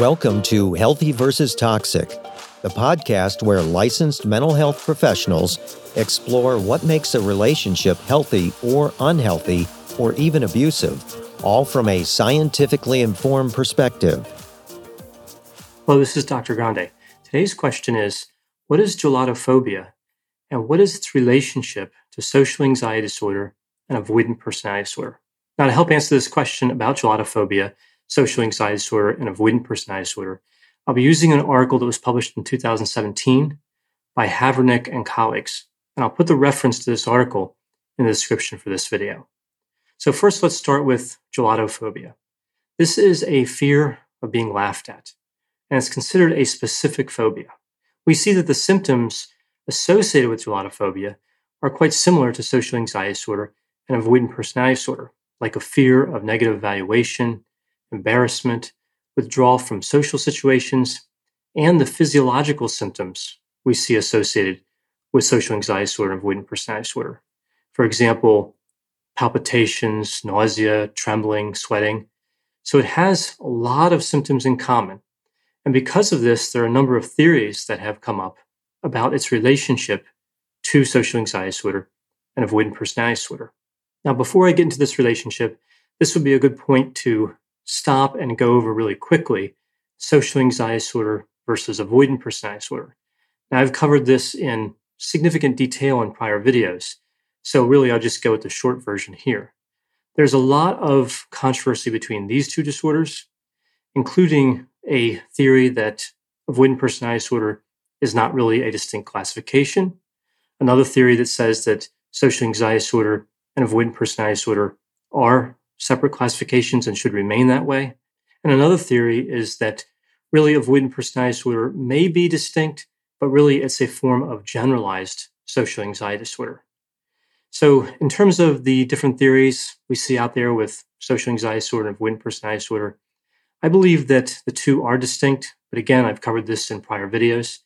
Welcome to Healthy versus Toxic, the podcast where licensed mental health professionals explore what makes a relationship healthy or unhealthy or even abusive, all from a scientifically informed perspective. Hello, this is Dr. Grande. Today's question is What is gelotophobia and what is its relationship to social anxiety disorder and avoidant personality disorder? Now, to help answer this question about gelotophobia, social anxiety disorder, and avoidant personality disorder, I'll be using an article that was published in 2017 by Havranek and colleagues. And I'll put the reference to this article in the description for this video. So, first, let's start with gelotophobia. This is a fear of being laughed at, and it's considered a specific phobia. We see that the symptoms associated with gelotophobia are quite similar to social anxiety disorder and avoidant personality disorder like a fear of negative evaluation, embarrassment, withdrawal from social situations, and the physiological symptoms we see associated with social anxiety disorder and avoidant personality disorder. For example, palpitations, nausea, trembling, sweating. So it has a lot of symptoms in common. And because of this, there are a number of theories that have come up about its relationship to social anxiety disorder and avoidant personality disorder. Now, before I get into this relationship, this would be a good point to stop and go over really quickly social anxiety disorder versus avoidant personality disorder. Now, I've covered this in significant detail in prior videos, so really I'll just go with the short version here. There's a lot of controversy between these two disorders, including a theory that avoidant personality disorder is not really a distinct classification, another theory that says that social anxiety disorder and avoidant personality disorder are separate classifications and should remain that way. And another theory is that really avoidant personality disorder may be distinct, but really it's a form of generalized social anxiety disorder. So, in terms of the different theories we see out there with social anxiety disorder and avoidant personality disorder, I believe that the two are distinct, but again, I've covered this in prior videos.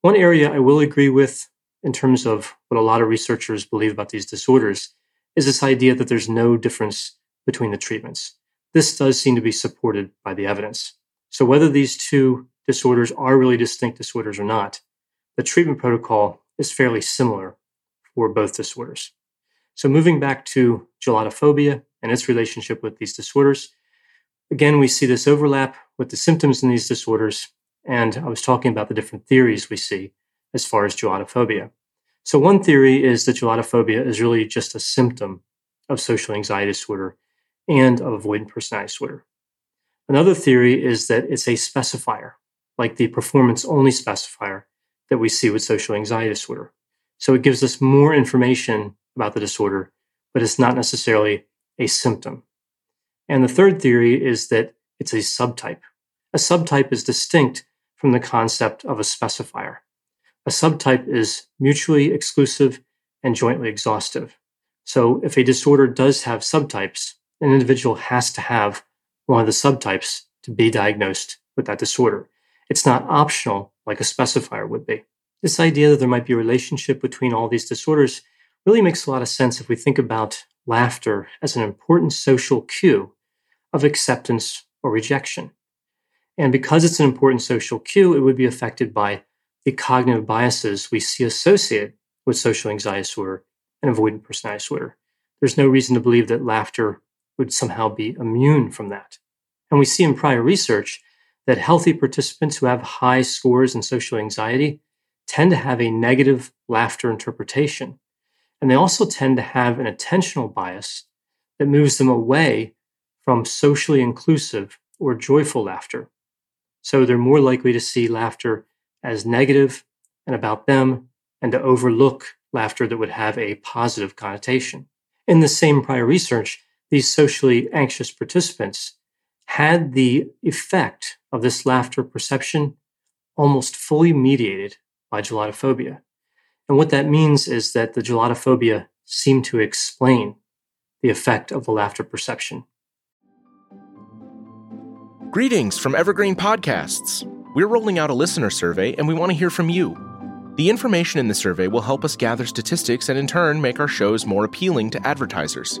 One area I will agree with in terms of what a lot of researchers believe about these disorders is this idea that there's no difference between the treatments. This does seem to be supported by the evidence. So, whether these two disorders are really distinct disorders or not, the treatment protocol is fairly similar for both disorders. So, moving back to gelotophobia and its relationship with these disorders, again, we see this overlap with the symptoms in these disorders. And I was talking about the different theories we see as far as gelotophobia. So, one theory is that gelotophobia is really just a symptom of social anxiety disorder and of avoidant personality disorder. Another theory is that it's a specifier, like the performance only specifier that we see with social anxiety disorder. So, it gives us more information about the disorder, but it's not necessarily a symptom. And the third theory is that it's a subtype. A subtype is distinct from the concept of a specifier. A subtype is mutually exclusive and jointly exhaustive. So if a disorder does have subtypes, an individual has to have one of the subtypes to be diagnosed with that disorder. It's not optional like a specifier would be. This idea that there might be a relationship between all these disorders really makes a lot of sense if we think about laughter as an important social cue of acceptance or rejection. And because it's an important social cue, it would be affected by the cognitive biases we see associated with social anxiety disorder and avoidant personality disorder. There's no reason to believe that laughter would somehow be immune from that. And we see in prior research that healthy participants who have high scores in social anxiety tend to have a negative laughter interpretation. And they also tend to have an attentional bias that moves them away from socially inclusive or joyful laughter. So they're more likely to see laughter as negative and about them and to overlook laughter that would have a positive connotation. In the same prior research, these socially anxious participants had the effect of this laughter perception almost fully mediated by gelotophobia. And what that means is that the gelotophobia seemed to explain the effect of the laughter perception. Greetings from Evergreen Podcasts. We're rolling out a listener survey and we want to hear from you. The information in the survey will help us gather statistics and in turn make our shows more appealing to advertisers.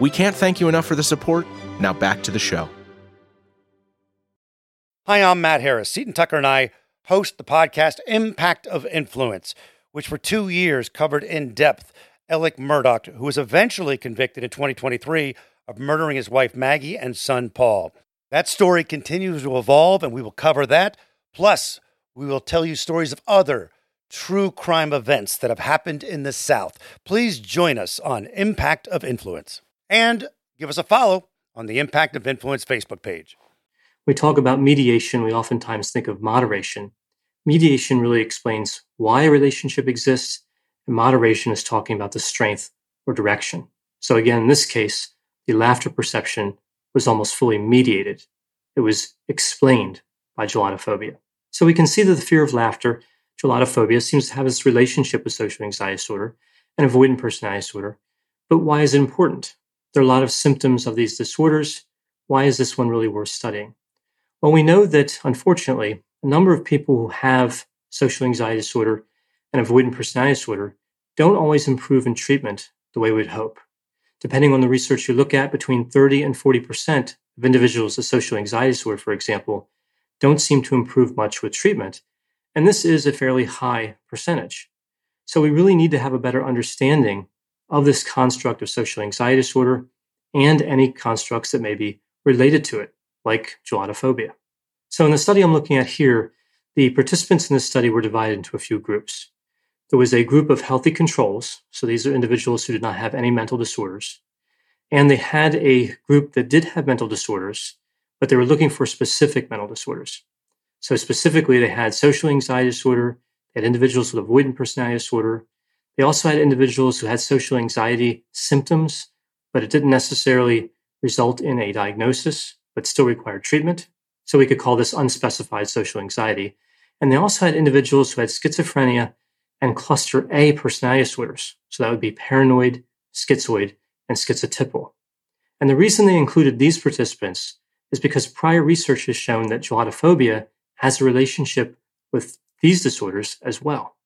We can't thank you enough for the support. Now back to the show. Hi, I'm Matt Harris. Seton Tucker and I host the podcast Impact of Influence, which for two years covered in depth Alec Murdaugh, who was eventually convicted in 2023 of murdering his wife Maggie and son Paul. That story continues to evolve, and we will cover that. Plus, we will tell you stories of other true crime events that have happened in the South. Please join us on Impact of Influence and give us a follow on the Impact of Influence Facebook page. We talk about mediation, we oftentimes think of moderation. Mediation really explains why a relationship exists, and moderation is talking about the strength or direction. So, again, in this case, the laughter perception was almost fully mediated. It was explained by gelotophobia. So, we can see that the fear of laughter, gelotophobia, seems to have this relationship with social anxiety disorder and avoidant personality disorder. But why is it important? There are a lot of symptoms of these disorders. Why is this one really worth studying? Well, we know that unfortunately, a number of people who have social anxiety disorder and avoidant personality disorder don't always improve in treatment the way we'd hope. Depending on the research you look at, between 30 and 40% of individuals with social anxiety disorder, for example, don't seem to improve much with treatment. And this is a fairly high percentage. So we really need to have a better understanding of this construct of social anxiety disorder and any constructs that may be related to it, like gelotophobia. So in the study I'm looking at here, the participants in this study were divided into a few groups. There was a group of healthy controls. So these are individuals who did not have any mental disorders. And they had a group that did have mental disorders, but they were looking for specific mental disorders. So specifically, they had social anxiety disorder, they had individuals with avoidant personality disorder. They also had individuals who had social anxiety symptoms, but it didn't necessarily result in a diagnosis, but still required treatment. So we could call this unspecified social anxiety. And they also had individuals who had schizophrenia and cluster A personality disorders. So that would be paranoid, schizoid, and schizotypal. And the reason they included these participants is because prior research has shown that gelotophobia has a relationship with these disorders as well.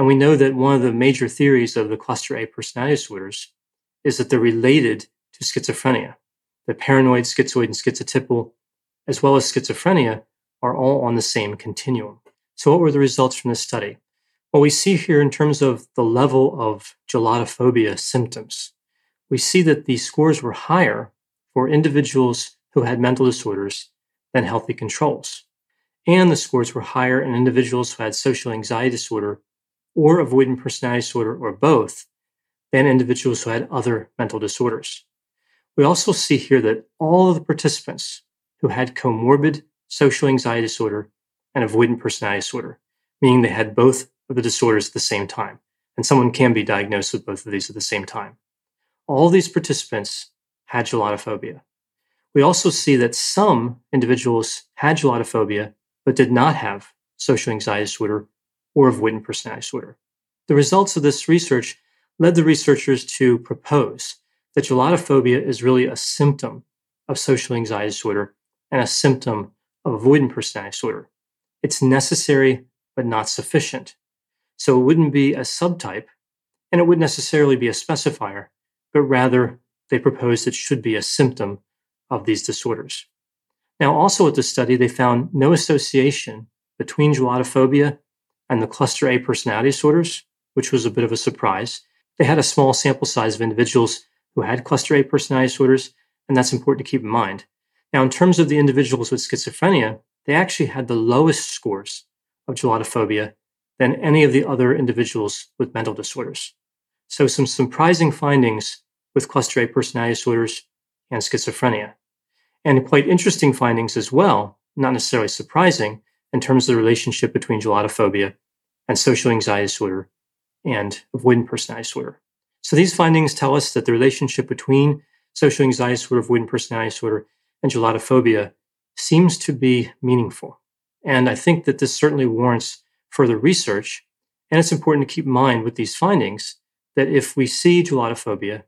And we know that one of the major theories of the cluster A personality disorders is that they're related to schizophrenia. The paranoid, schizoid, and schizotypal as well as schizophrenia, are all on the same continuum. So, what were the results from this study? Well, we see here in terms of the level of gelotophobia symptoms, we see that the scores were higher for individuals who had mental disorders than healthy controls. And the scores were higher in individuals who had social anxiety disorder or avoidant personality disorder or both than individuals who had other mental disorders. We also see here that all of the participants who had comorbid social anxiety disorder and avoidant personality disorder, meaning they had both of the disorders at the same time. And someone can be diagnosed with both of these at the same time. All these participants had gelotophobia. We also see that some individuals had gelotophobia, but did not have social anxiety disorder or of avoidant personality disorder. The results of this research led the researchers to propose that gelotophobia is really a symptom of social anxiety disorder and a symptom of avoidant personality disorder. It's necessary, but not sufficient. So it wouldn't be a subtype, and it wouldn't necessarily be a specifier, but rather they proposed it should be a symptom of these disorders. Now, also at the study, they found no association between gelotophobia and the cluster A personality disorders, which was a bit of a surprise. They had a small sample size of individuals who had cluster A personality disorders, and that's important to keep in mind. Now, in terms of the individuals with schizophrenia, they actually had the lowest scores of gelotophobia than any of the other individuals with mental disorders. So, some surprising findings with cluster A personality disorders and schizophrenia. And quite interesting findings as well, not necessarily surprising, in terms of the relationship between gelotophobia and social anxiety disorder and avoidant personality disorder. So, these findings tell us that the relationship between social anxiety disorder, avoidant personality disorder, and gelotophobia seems to be meaningful. And I think that this certainly warrants further research. And it's important to keep in mind with these findings that if we see gelotophobia,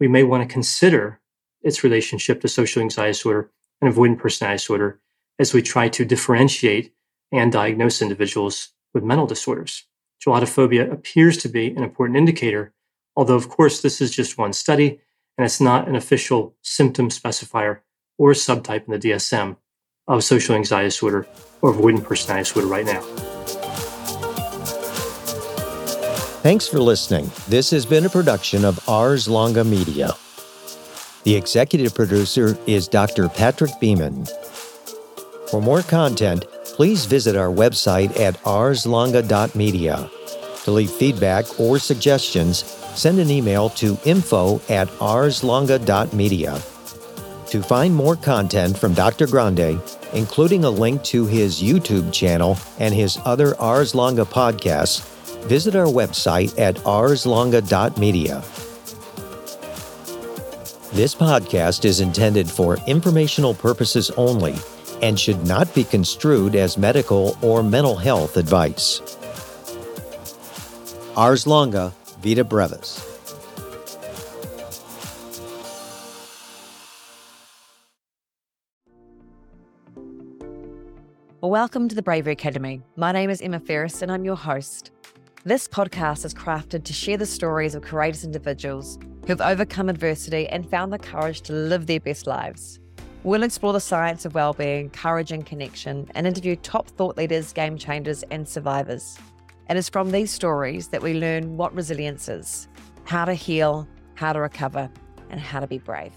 we may want to consider its relationship to social anxiety disorder and avoidant personality disorder as we try to differentiate and diagnose individuals with mental disorders. Gelotophobia appears to be an important indicator, although, of course, this is just one study and it's not an official symptom specifier or subtype in the DSM of social anxiety disorder or avoidant personality disorder right now. Thanks for listening. This has been a production of Ars Longa Media. The executive producer is Dr. Patrick Beeman. For more content, please visit our website at arslonga.media. To leave feedback or suggestions, send an email to info at arslonga.media. To find more content from Dr. Grande, including a link to his YouTube channel and his other Ars Longa podcasts, visit our website at arslonga.media. This podcast is intended for informational purposes only and should not be construed as medical or mental health advice. Ars longa, vita brevis. Welcome to the Bravery Academy. My name is Emma Ferris and I'm your host. This podcast is crafted to share the stories of courageous individuals who've overcome adversity and found the courage to live their best lives. We'll explore the science of well-being, courage and connection, and interview top thought leaders, game changers, and survivors. It is from these stories that we learn what resilience is, how to heal, how to recover, and how to be brave.